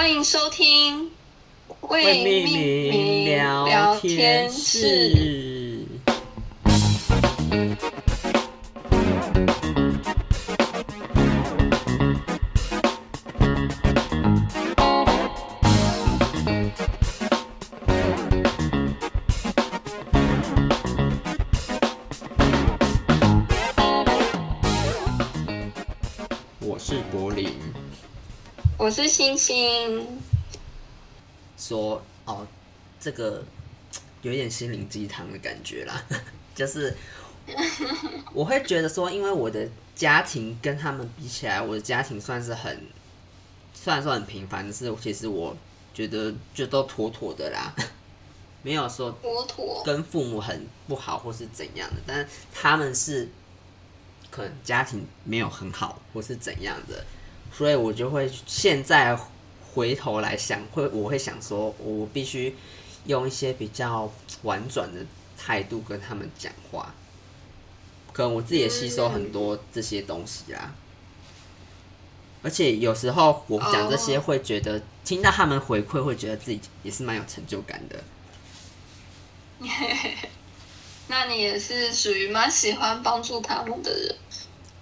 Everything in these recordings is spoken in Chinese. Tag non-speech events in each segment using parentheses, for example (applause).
欢迎收听未命名聊天室。星星，说哦，这个有点心灵鸡汤的感觉啦，(laughs) 就是我会觉得说，因为我的家庭跟他们比起来，我的家庭算是很，虽然说很平凡，但是其实我觉得就都妥妥的啦，(laughs) 没有说跟父母很不好或是怎样的，但他们是可能家庭没有很好或是怎样的。所以我就会现在回头来想，会我会想说，我必须用一些比较婉转的态度跟他们讲话。可能我自己也吸收很多这些东西啦，而且有时候我讲这些，会觉得听到他们回馈，会觉得自己也是蛮有成就感的。(laughs) 那你也是属于蛮喜欢帮助他们的人？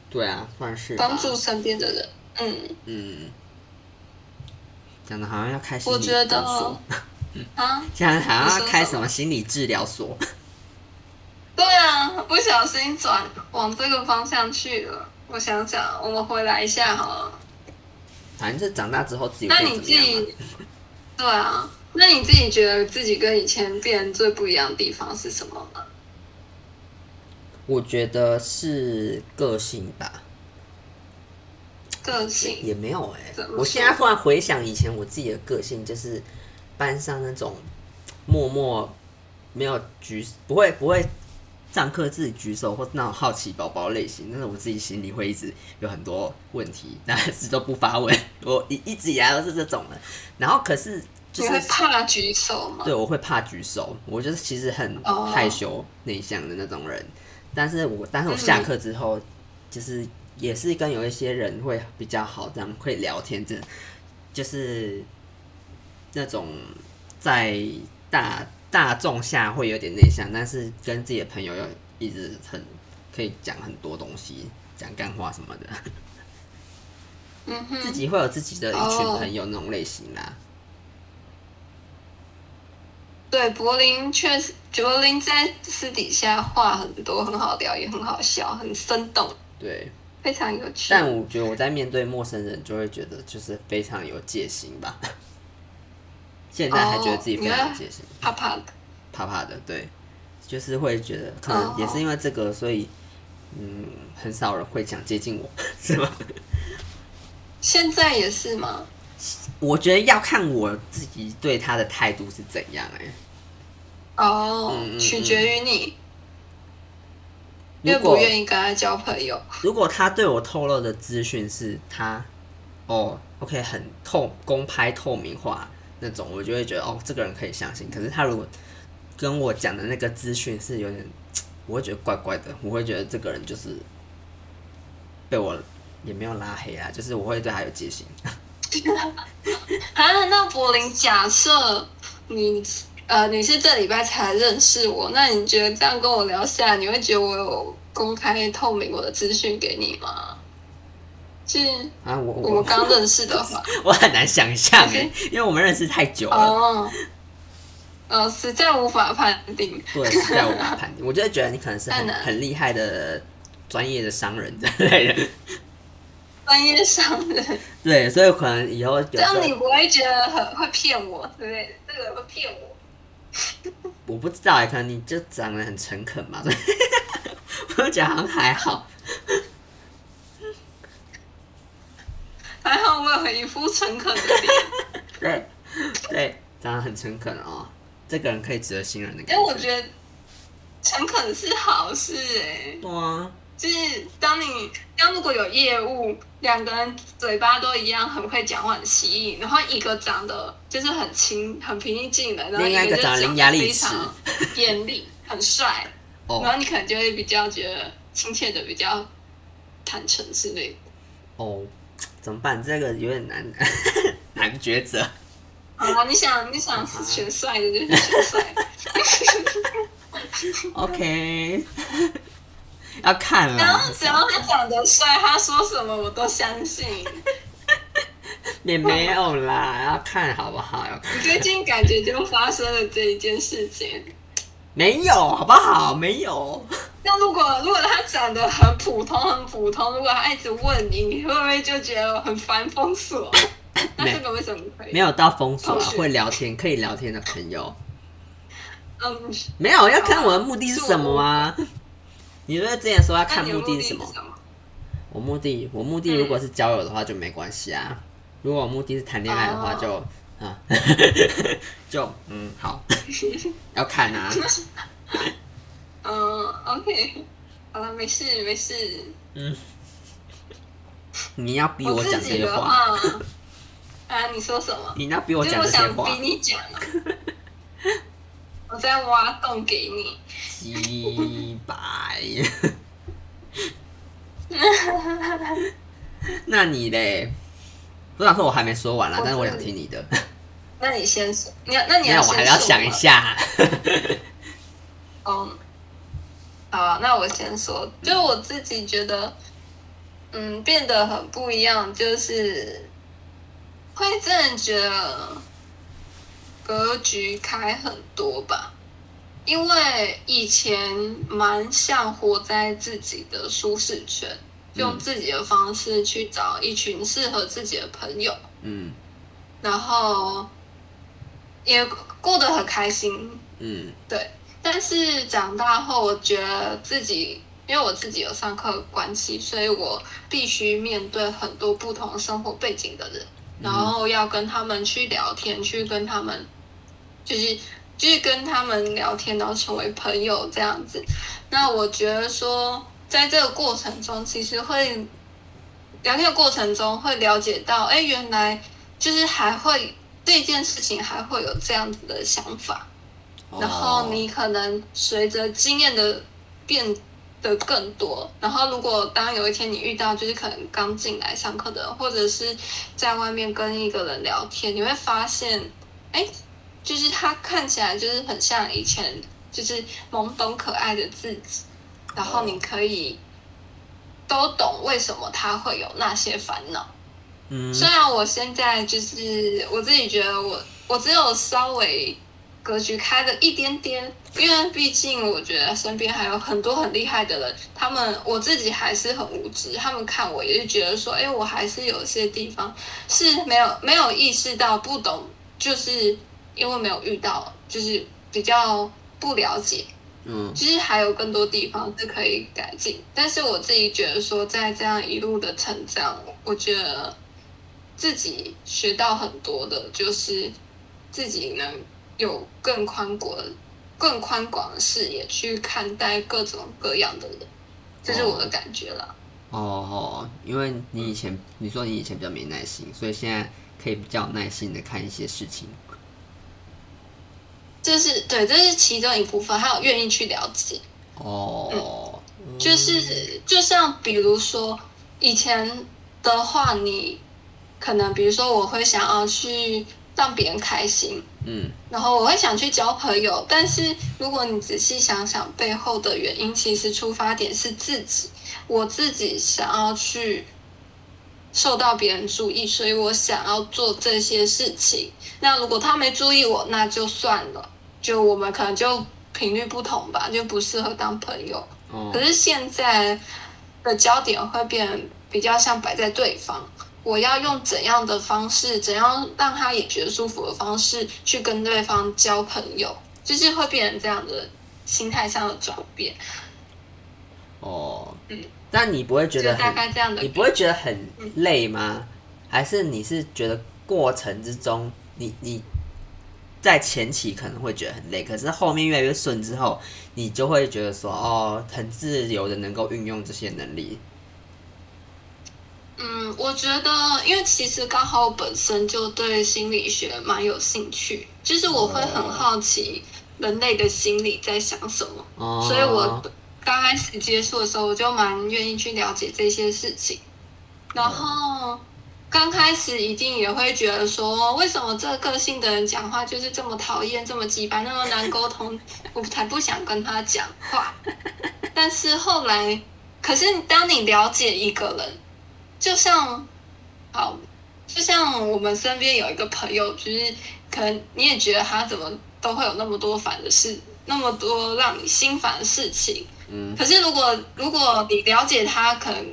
对啊，算是帮助身边的人。嗯嗯，讲的好像要开心。我觉得 (laughs) 啊，(laughs) 现在好像要开什么心理治疗所？(laughs) 对啊，不小心转往这个方向去了。我想想，我们回来一下好了。反正是长大之后自己。那你自己，对啊，那你自己觉得自己跟以前变最不一样的地方是什么呢？我觉得是个性吧。个性也没有哎、欸，我现在突然回想以前我自己的个性，就是班上那种默默没有举，不会不会上课自己举手或是那种好奇宝宝类型，但是我自己心里会一直有很多问题，(laughs) 但是都不发问。我一一直以来都是这种的，然后可是就是会怕举手吗？对，我会怕举手，我就是其实很害羞内向的那种人，但是我但是我下课之后就是。也是跟有一些人会比较好，这样会聊天，这就是那种在大大众下会有点内向，但是跟自己的朋友又一直很可以讲很多东西，讲干话什么的。嗯哼，(laughs) 自己会有自己的一群朋友那种类型啦。对，柏林确实，柏林在私底下话很多，很好聊，也很好笑，很生动。对。非常有趣，但我觉得我在面对陌生人就会觉得就是非常有戒心吧。(laughs) 现在还觉得自己非常有戒心，哦、怕怕的，怕怕的，对，就是会觉得可能也是因为这个，所以嗯，很少人会想接近我，(laughs) 是吗？现在也是吗？我觉得要看我自己对他的态度是怎样哎、欸。哦，嗯、取决于你。愿不愿意跟他交朋友？如果他对我透露的资讯是他，哦，OK，很透、公开、透明化那种，我就会觉得哦，这个人可以相信。可是他如果跟我讲的那个资讯是有点，(tsk) 我会觉得怪怪的，我会觉得这个人就是被我也没有拉黑啊，就是我会对他有戒心。(laughs) 啊，那柏林，假设你。呃，你是这礼拜才认识我，那你觉得这样跟我聊下来，你会觉得我有公开透明我的资讯给你吗？是啊，我我们刚认识的话，(laughs) 我很难想象哎，因为我们认识太久了。哦，呃，实在无法判定。对，实在无法判定。我就觉得你可能是很 (laughs) 很厉害的专业的商人之类的。(laughs) 专业商人。对，所以可能以后这样你不会觉得很会骗我，对不对？这个会骗我。(laughs) 我不知道哎，可能你就长得很诚恳嘛，(laughs) 我讲好像还好，(laughs) 还好我有一副诚恳的脸，对对，长得很诚恳哦，这个人可以值得信任的感觉。哎，我觉得诚恳是好事哎，哇。就是当你当如果有业务，两个人嘴巴都一样，很会讲话，很吸引，然后一个长得就是很亲、很平易近人，然后一个就长得非常严厉、(laughs) 很帅，然后你可能就会比较觉得亲切的、比较坦诚之类的。哦，怎么办？这个有点难难 (laughs) 难抉择。啊，你想你想选帅的就选帅。(laughs) OK，(laughs) 要看了。然后只要他长得帅，他说什么我都相信。(laughs) 也没有啦，要看好不好？要看。你最近感觉就发生了这一件事情。没有，好不好？没有。那如果如果他长得很普通，很普通，如果他一直问你，你会不会就觉得很烦封锁？(coughs) 那这个为什么可以？没有到封锁啊，会聊天，可以聊天的朋友。嗯，没有，要看我的目的是什么吗？你不是之前说要看目的是什么？我目的，我目的如果是交友的话就没关系啊。如果我目的是谈恋爱的话就，就啊，(laughs) 就嗯好，(laughs) 要看啊。嗯，OK，好了，没事没事。嗯，你要逼我讲这些话？啊，你说什么？你要逼我讲这些话？我想逼你讲啊！我在挖洞给你。鸡白。(laughs) 那你嘞？我想说，我还没说完啦，但是我想听你的。那你先说，你要那你要。我还要想一下。嗯，好啊，那我先说，就我自己觉得，嗯，变得很不一样，就是会真的觉得格局开很多吧。因为以前蛮像活在自己的舒适圈，用自己的方式去找一群适合自己的朋友，嗯，然后也过得很开心，嗯，对。但是长大后，我觉得自己，因为我自己有上课关系，所以我必须面对很多不同生活背景的人，然后要跟他们去聊天，去跟他们，就是。就是跟他们聊天，然后成为朋友这样子。那我觉得说，在这个过程中，其实会聊天的过程中会了解到，哎，原来就是还会这件事情还会有这样子的想法。然后你可能随着经验的变得更多，然后如果当有一天你遇到就是可能刚进来上课的人，或者是在外面跟一个人聊天，你会发现，哎。就是他看起来就是很像以前就是懵懂可爱的自己，然后你可以都懂为什么他会有那些烦恼。嗯，虽然我现在就是我自己觉得我我只有稍微格局开了一点点，因为毕竟我觉得身边还有很多很厉害的人，他们我自己还是很无知，他们看我也是觉得说，哎，我还是有些地方是没有没有意识到不懂，就是。因为没有遇到，就是比较不了解，嗯，其实还有更多地方是可以改进。但是我自己觉得说，在这样一路的成长，我觉得自己学到很多的，就是自己能有更宽广、更宽广的视野去看待各种各样的人，这是我的感觉了。哦哦，因为你以前你说你以前比较没耐心，所以现在可以比较有耐心的看一些事情。这是对，这是其中一部分，还有愿意去了解。哦、嗯，就是就像比如说以前的话，你可能比如说我会想要去让别人开心，嗯，然后我会想去交朋友，但是如果你仔细想想背后的原因，其实出发点是自己，我自己想要去受到别人注意，所以我想要做这些事情。那如果他没注意我，那就算了，就我们可能就频率不同吧，就不适合当朋友。哦。可是现在的焦点会变比较像摆在对方，我要用怎样的方式，怎样让他也觉得舒服的方式去跟对方交朋友，就是会变成这样的心态上的转变。哦，嗯，但你不会觉得很，大概这样的，你不会觉得很累吗？还是你是觉得过程之中？你你在前期可能会觉得很累，可是后面越来越顺之后，你就会觉得说哦，很自由的能够运用这些能力。嗯，我觉得，因为其实刚好我本身就对心理学蛮有兴趣，就是我会很好奇人类的心理在想什么，哦、所以我刚开始接触的时候，我就蛮愿意去了解这些事情，然后。刚开始一定也会觉得说，为什么这个个性的人讲话就是这么讨厌，这么鸡巴，那么难沟通，我才不想跟他讲话。但是后来，可是当你了解一个人，就像，好，就像我们身边有一个朋友，就是可能你也觉得他怎么都会有那么多烦的事，那么多让你心烦的事情。嗯。可是如果如果你了解他，可能。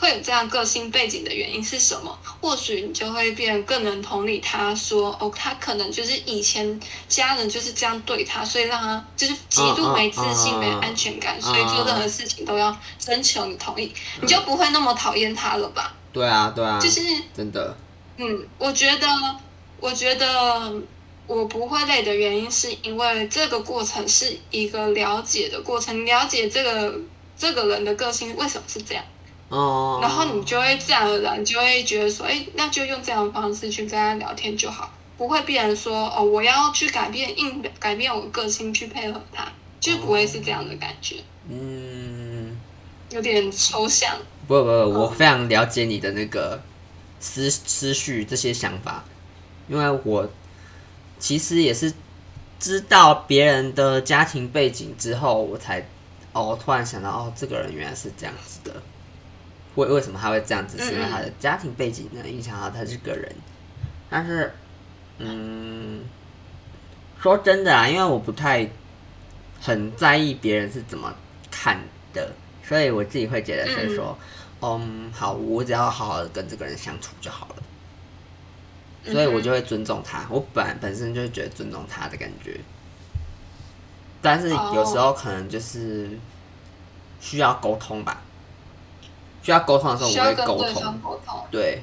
会有这样个性背景的原因是什么？或许你就会变更能同理他说，哦，他可能就是以前家人就是这样对他，所以让他就是极度没自信、没安全感，所以做任何事情都要征求你同意，你就不会那么讨厌他了吧？对啊，对啊，就是真的。嗯，我觉得，我觉得我不会累的原因，是因为这个过程是一个了解的过程，了解这个这个人的个性为什么是这样。哦，然后你就会自然而然就会觉得说，哎，那就用这样的方式去跟他聊天就好，不会变成说，哦，我要去改变，硬改变我的个性去配合他，就不会是这样的感觉。嗯，有点抽象。不不不，我非常了解你的那个思思绪这些想法，因为我其实也是知道别人的家庭背景之后，我才哦，突然想到，哦，这个人原来是这样子的。为为什么他会这样子？是因为他的家庭背景呢，影响到他这个人。但是，嗯，说真的啊，因为我不太很在意别人是怎么看的，所以我自己会觉得是说，嗯，好，我只要好好的跟这个人相处就好了。所以我就会尊重他，我本本身就会觉得尊重他的感觉。但是有时候可能就是需要沟通吧。需要沟通的时候，我会沟通。对，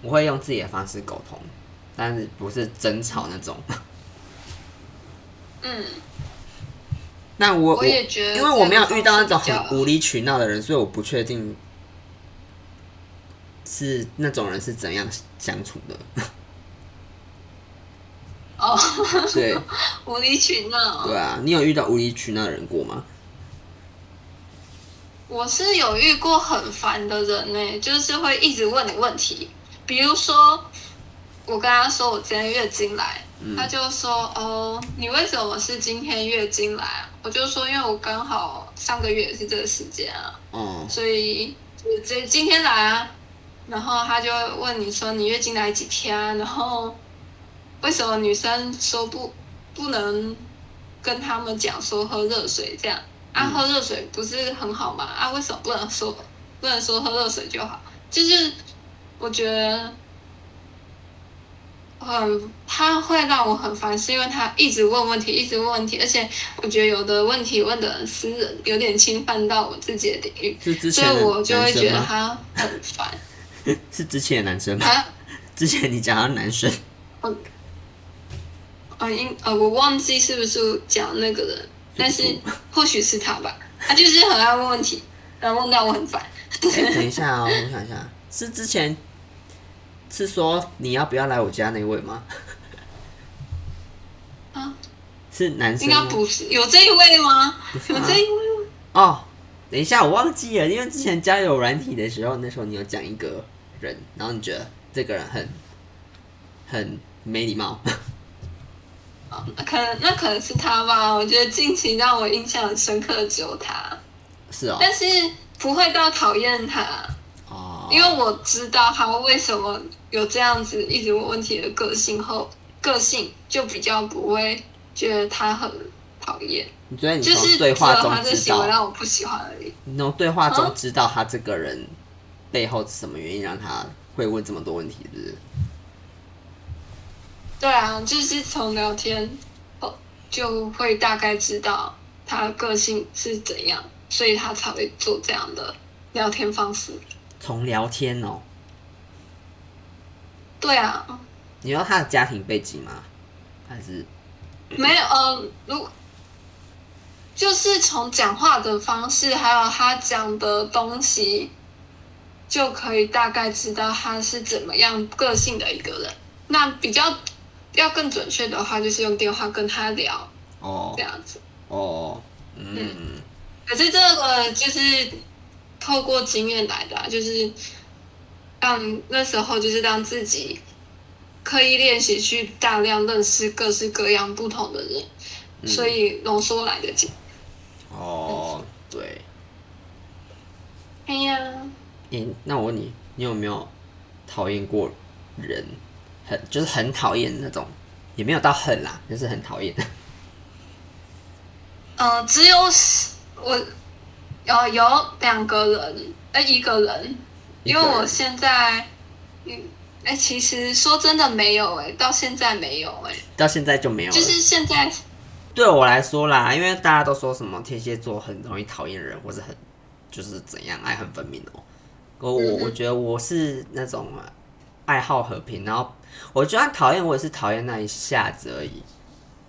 我会用自己的方式沟通，但是不是争吵那种。(laughs) 嗯。那我我也觉得，因为我没有遇到那种很无理取闹的人，所以我不确定是那种人是怎样相处的。(laughs) 哦。对。(laughs) 无理取闹。对啊，你有遇到无理取闹的人过吗？我是有遇过很烦的人呢，就是会一直问你问题，比如说我跟他说我今天月经来，嗯、他就说哦，你为什么是今天月经来啊？我就说因为我刚好上个月也是这个时间啊，嗯、所以就今天来啊。然后他就问你说你月经来几天啊？然后为什么女生说不不能跟他们讲说喝热水这样？啊，喝热水不是很好吗？啊，为什么不能说不能说喝热水就好？就是我觉得很他会让我很烦，是因为他一直问问题，一直问问题，而且我觉得有的问题问的很私人，有点侵犯到我自己的领域，所以我就会觉得他很烦。(laughs) 是之前的男生吗？啊、之前你讲到男生，嗯，呃，因呃，我忘记是不是讲那个人。但是或许是他吧，他就是很爱问问题，然后问到我很烦。欸，等一 (laughs) 下哦，我想一下，是之前是说你要不要来我家那位吗？啊，(laughs) 是男生？应该不是，有这一位吗？有这一位吗？哦，等一下，我忘记了，因为之前交友软体的时候，那时候你有讲一个人，然后你觉得这个人很很没礼貌。(laughs) 可能那可能是他吧，我觉得近期让我印象很深刻的只有他，是哦，但是不会到讨厌他哦，因为我知道他为什么有这样子一直问问题的个性后，个性就比较不会觉得他很讨厌。你觉得你从对话中知道他的行为让我不喜欢而已。你从对话中知道他这个人背后是什么原因让他会问这么多问题，是不是？对啊，就是从聊天后就会大概知道他的个性是怎样，所以他才会做这样的聊天方式。从聊天哦？对啊。你知道他的家庭背景吗？还是没有？呃，如就是从讲话的方式，还有他讲的东西，就可以大概知道他是怎么样个性的一个人。那比较。要更准确的话，就是用电话跟他聊哦，这样子哦，嗯，嗯，可是这个就是透过经验来的啊，就是让那时候就是让自己刻意练习去大量认识各式各样不同的人，嗯、所以浓缩来得及。哦，对。哎呀，欸，那我问你，你有没有讨厌过人？很就是很讨厌那种，也没有到恨啦，就是很讨厌。嗯、(laughs) 呃，只有我有有两个人，哎，一个人，因为我现在，嗯，哎，其实说真的没有，哎，到现在没有，哎，到现在就没有，就是现在。对我来说啦，因为大家都说什么天蝎座很容易讨厌人，或是很。就是怎样爱恨分明哦，我我我觉得我是那种爱好和平，然后我就算讨厌，我也是讨厌那一下子而已，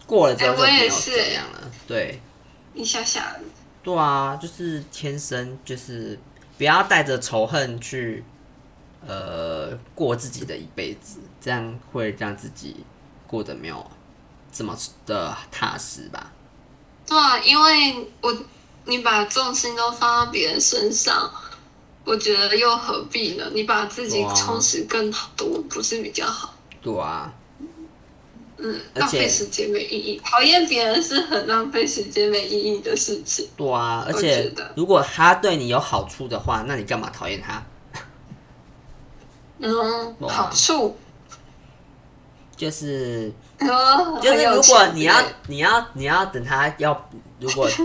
过了之后就没有这样了。对，一下下。对啊，就是天生就是不要带着仇恨去呃过自己的一辈子，这样会让自己过得没有这么的踏实吧。对啊，因为我。你把重心都放到别人身上，我觉得又何必呢？你把自己充实更多，不是比较好？对啊，嗯，浪费时间没意义。讨厌别人是很浪费时间没意义的事情。对啊，而且如果他对你有好处的话，那你干嘛讨厌他？嗯，好处就是，就是如果你要你要你要等他要如果。(laughs)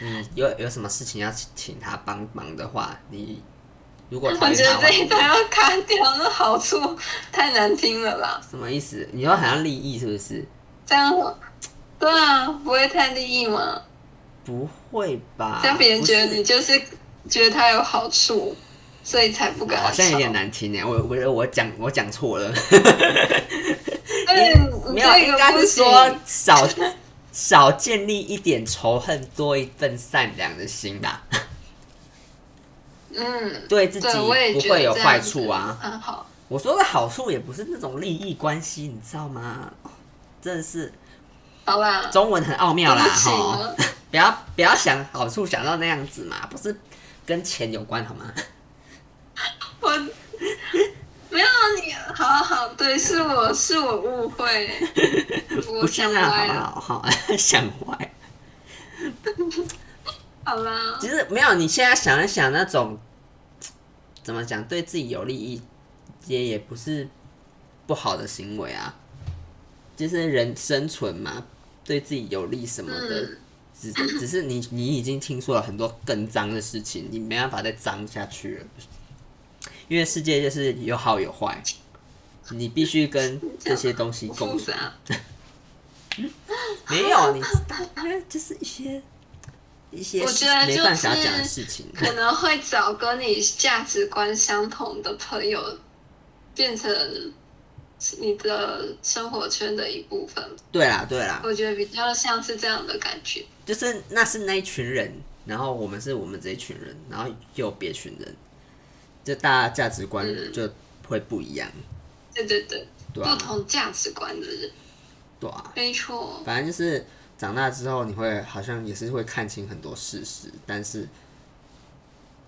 嗯，有有什么事情要请他帮忙的话，你如果他，我觉得这一段要卡掉，(laughs) 那好处太难听了啦。什么意思？你说好像利益是不是？这样，对啊，不会太利益吗？不会吧？让别人觉得你就是觉得他有好处，所以才不敢。好像有点难听耶，我我我讲我讲错了。对，(laughs) 没有，应该是说少。少建立一点仇恨，多一份善良的心吧。嗯，对自己不会有坏处啊。嗯，好。我说的好处也不是那种利益关系，你知道吗？真的是。好啦。中文很奥妙啦，哈。(laughs) 不要不要想好处想到那样子嘛，不是跟钱有关好吗？(laughs) 我。没有你，好好对，是我是我误会，(laughs) 我想歪了，好好想歪，好啦。其实没有，你现在想一想，那种怎么讲，对自己有利益也也不是不好的行为啊。就是人生存嘛，对自己有利什么的，嗯、只只是你你已经听说了很多更脏的事情，你没办法再脏下去了。因为世界就是有好有坏，你必须跟这些东西共存。(laughs) 没有，你知道，就是一些一些我觉得没办法讲的事情，可能会找跟你价值观相同的朋友，变成你的生活圈的一部分。对啦，对啦，我觉得比较像是这样的感觉，就是那是那一群人，然后我们是我们这一群人，然后又有别群人。就大家价值观就会不一样，嗯、对对。对，不同价值观的人，对啊，没错。反正就是长大之后，你会好像也是会看清很多事实，但是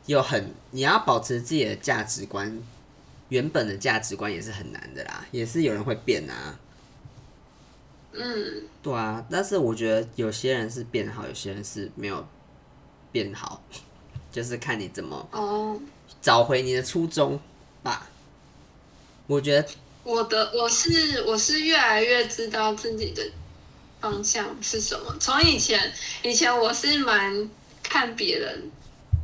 又很你要保持自己的价值观，原本的价值观也是很难的啦，也是有人会变啊。嗯，对啊，但是我觉得有些人是变好，有些人是没有变好，就是看你怎么哦。找回你的初衷吧。我觉得我的我是我是越来越知道自己的方向是什么。从以前以前我是蛮看别人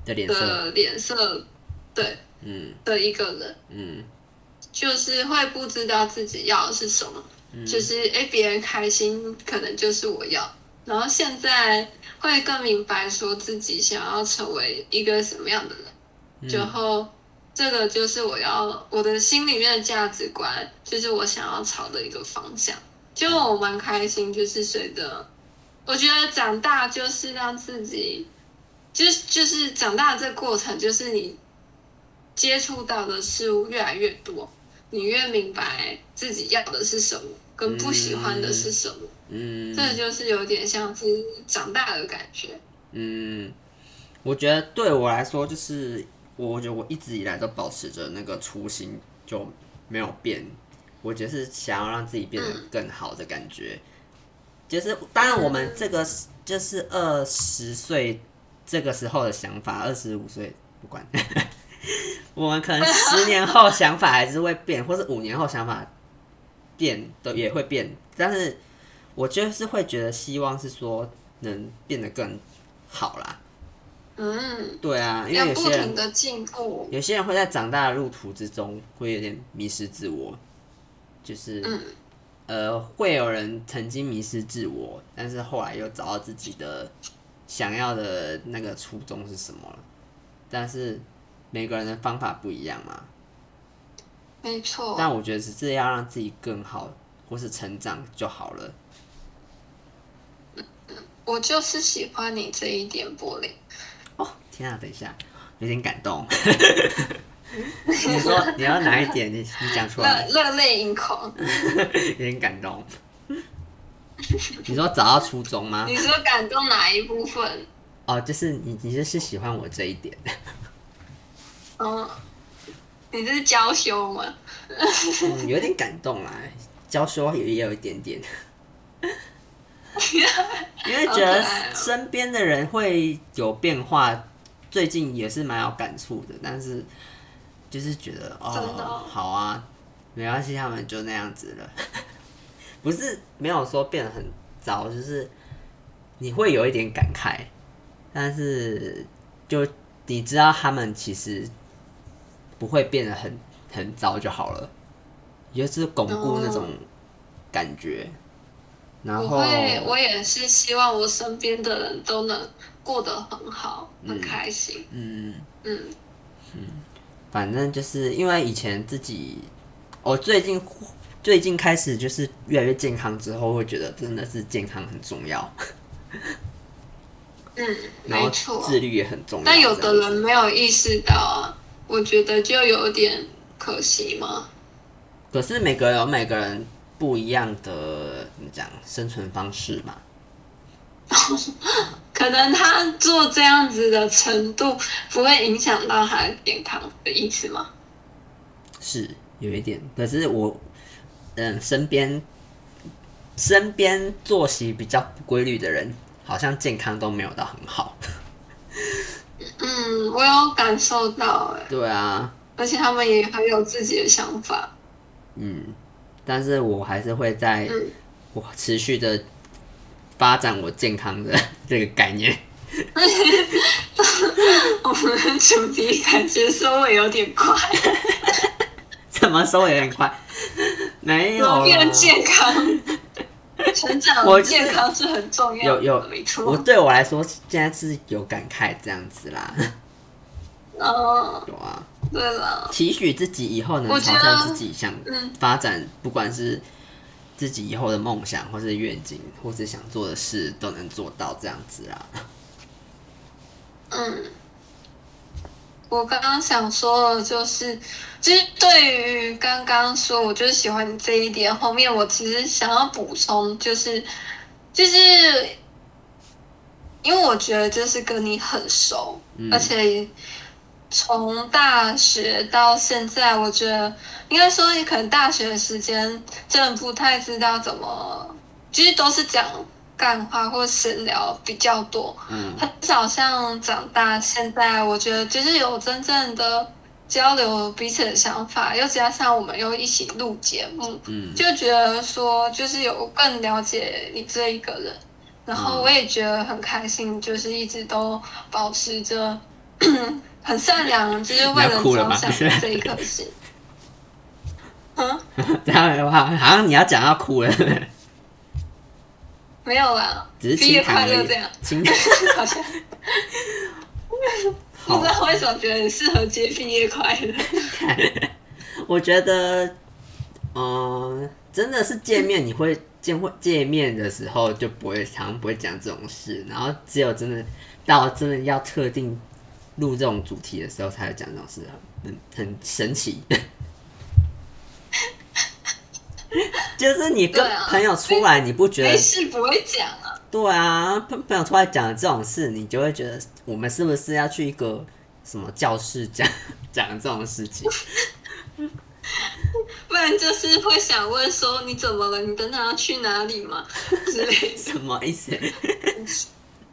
的脸色脸色，对，嗯，的一个人，嗯，就是会不知道自己要的是什么，嗯、就是哎，别人开心可能就是我要。然后现在会更明白说自己想要成为一个什么样的人。然后，这个就是我要我的心里面的价值观，就是我想要朝的一个方向。就我蛮开心，就是随着我觉得长大，就是让自己，就是就是长大的这个过程，就是你接触到的事物越来越多，你越明白自己要的是什么，跟不喜欢的是什么。嗯，这就是有点像是长大的感觉。嗯，我觉得对我来说就是。我觉得我一直以来都保持着那个初心，就没有变。我觉得是想要让自己变得更好的感觉。嗯、就是当然，我们这个就是二十岁这个时候的想法，二十五岁不管，(laughs) 我们可能十 (laughs) 年后想法还是会变，或是五年后想法变都也会变。但是我就是会觉得，希望是说能变得更好啦。嗯，对啊，因为有些人的进步，有些人会在长大的路途之中会有点迷失自我，就是，嗯、呃，会有人曾经迷失自我，但是后来又找到自己的想要的那个初衷是什么了。但是每个人的方法不一样嘛，没错。但我觉得只是要让自己更好，或是成长就好了。我就是喜欢你这一点，柏霖。天啊，等一下，有点感动。(laughs) (laughs) 你说你要哪一点？你你讲出来。热泪盈眶。(laughs) 有点感动。你说找到初衷吗？你说感动哪一部分？哦，就是你，你就是喜欢我这一点。哦，你这是娇羞吗？嗯，有点感动啦，娇羞也也有一点点。(laughs) 因为觉得身边的人会有变化。最近也是蛮有感触的，但是就是觉得哦，哦，好啊，没关系，他们就那样子了，(laughs) 不是没有说变得很糟，就是你会有一点感慨，但是就你知道他们其实不会变得很很糟就好了，也就是巩固那种感觉。哦、然后我，我也是希望我身边的人都能。过得很好，很开心。嗯嗯嗯，反正就是因为以前自己，我最近最近开始就是越来越健康之后，会觉得真的是健康很重要。嗯，没错，自律也很重要。但有的人没有意识到啊，我觉得就有点可惜嘛。可是每个人有每个人不一样的怎么讲生存方式嘛。(laughs) 可能他做这样子的程度不会影响到他的健康的意思吗？是有一点，可是我嗯，身边身边作息比较不规律的人，好像健康都没有到很好。嗯，我有感受到哎。对啊，而且他们也很有自己的想法。嗯，但是我还是会在我持续的。发展我健康的 (laughs) 这个概念。我们的主题感觉收尾有点快。怎么收尾有点快？没有。变健康，成长。我健康是很重要的。有有没错。我对我来说，现在是有感慨这样子啦。哦。(laughs) 有啊。对了。期许自己以后能朝向自己想发展，不管是。自己以后的梦想，或是愿景，或是想做的事，都能做到这样子啊。(laughs) 嗯，我刚刚想说的就是，其实对于刚刚说，我就是喜欢你这一点。后面我其实想要补充，就是，就是，因为我觉得就是跟你很熟，嗯、而且。从大学到现在，我觉得应该说，你可能大学的时间真的不太知道怎么，其实都是讲干话或闲聊比较多，嗯，很少像长大现在，我觉得就是有真正的交流彼此的想法，又加上我们又一起录节目，嗯，就觉得说就是有更了解你这一个人，然后我也觉得很开心，就是一直都保持着。(coughs) 很善良，就是为了着想这一颗心。(laughs) 嗯，这样的话，好像你要讲要哭了。没有啦，只是毕业快乐这样。(laughs) 好像。不知道为什么觉得很适合接毕业快乐。(laughs) 我觉得，嗯，真的是见面，你会见会见面的时候就不会常常不会讲这种事，然后只有真的到真的要特定。录这种主题的时候，才会讲这种事，很很神奇。(laughs) 就是你跟朋友出来，你不觉得？没事不会讲啊。对啊，朋朋友出来讲这种事，你就会觉得我们是不是要去一个什么教室讲 (laughs) 讲这种事情。(laughs) 不然就是会想问说，你怎么了？你等等要去哪里吗？之类。什么意思？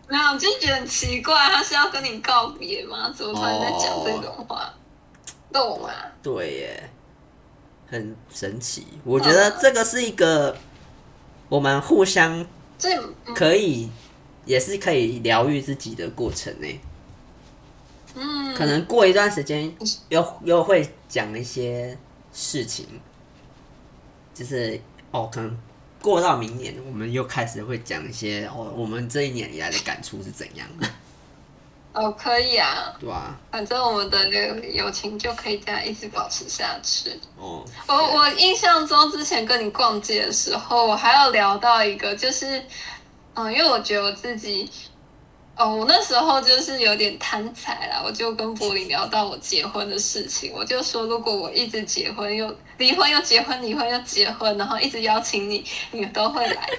没有，就觉得很奇怪，他是要跟你告别吗？怎么突然在讲这种话？懂吗？对耶，很神奇。我觉得这个是一个我们互相可以，也是可以疗愈自己的过程呢。嗯，可能过一段时间又又会讲一些事情，就是哦，可能过到明年，我们又开始会讲一些哦，我们这一年以来的感触是怎样的。哦，可以啊，对啊，反正我们的那个友情就可以这样一直保持下去。哦，我我印象中之前跟你逛街的时候，我还有聊到一个，就是嗯，因为我觉得我自己。哦，我那时候就是有点贪财啦，我就跟柏林聊到我结婚的事情，我就说如果我一直结婚又离婚又结婚离婚又结婚，然后一直邀请你，你都会来。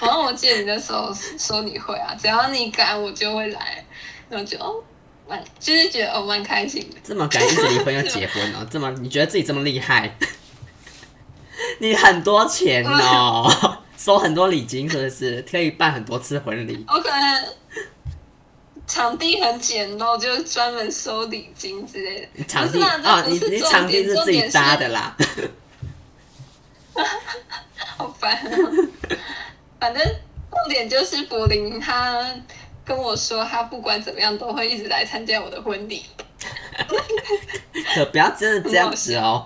然后我记得你那时候说你会啊，只要你敢，我就会来。然后就哦，蛮就是觉得哦蛮开心的。这么敢一直离婚又结婚哦，这么你觉得自己这么厉害？(laughs) 你很多钱哦，(laughs) 收很多礼金是不是？可以办很多次婚礼。我可能。场地很简陋，就是专门收礼金之类的。场地哦，你你场地是自己搭的啦。(laughs) 好烦喔！反正重点就是柏林，他跟我说，他不管怎么样都会一直来参加我的婚礼。可不要真的这样子哦。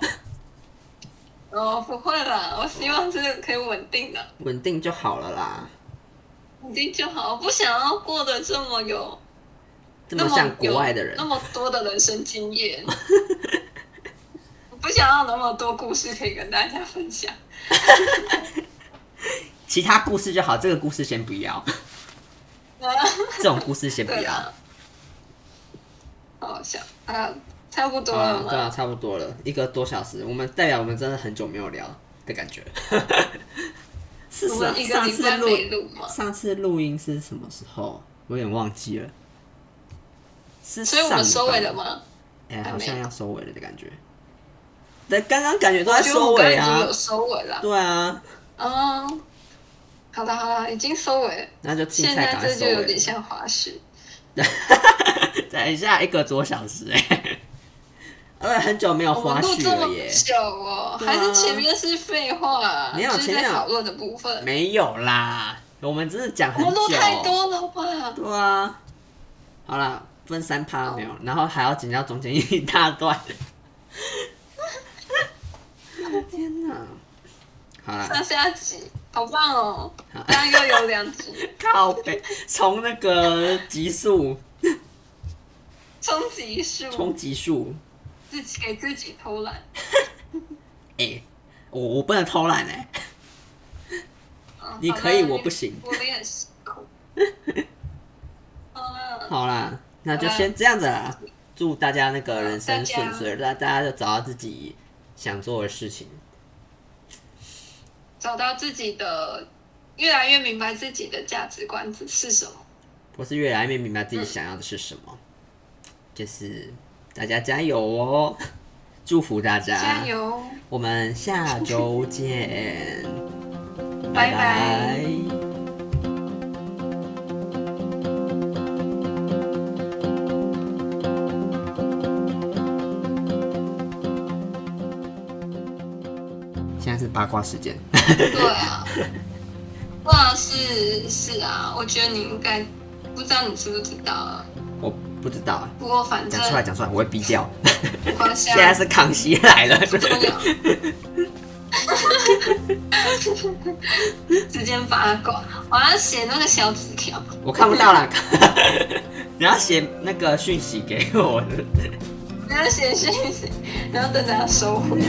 哦，不会啦，我希望这个可以稳定的。稳定就好了啦。稳定就好，我不想要过得这么有。这么像国外的人，那么，多的人生经验，(laughs) 我不想要那么多故事可以跟大家分享。(laughs) 其他故事就好，这个故事先不要。(laughs) 这种故事先不要。好笑啊，差不多了，对啊，差不多了，一个多小时，我们代表我们真的很久没有聊的感觉。是上上次录上次录音是什么时候？我有点忘记了。所以我们收尾了吗？哎、欸，好像要收尾了的感觉。对，刚刚感觉都在收尾啊。有收尾了。对啊。嗯。好了好了，已经收尾了。那就现在这就有点像滑雪。(laughs) 等一下，一个多小时哎、欸。呃，很久没有滑雪了耶。久哦，啊、还是前面是废话？没有前面讨论的部分。没有啦，我们只是讲很久。我们录太多了吧？对啊。好了。分三趴没有，然后还要剪掉中间一大段。天哪！好了，上下集好棒哦！刚刚又有两集，(laughs) 靠北，从那个集数，冲集数，冲集数，自己给自己偷懒。哎，(laughs) 我我不能偷懒哎，你可以，我不行。我也很辛苦。好啦。那就先这样子啦，祝大家那个人生顺遂，大大家就找到自己想做的事情，找到自己的，越来越明白自己的价值观是什么，或是越来越明白自己想要的是什么，嗯、就是大家加油哦，(laughs) 祝福大家加油，我们下周见，拜拜。八卦时间，对啊，哇，是是啊，我觉得你应该不知道，你知不知道啊？我不知道啊。不过反正讲出来讲出来，我会逼掉。现现在是康熙来了，不重要。直接八卦，我要写那个小纸条。我看不到了，你要写那个讯息给我。你要写讯息，然后等等要收回。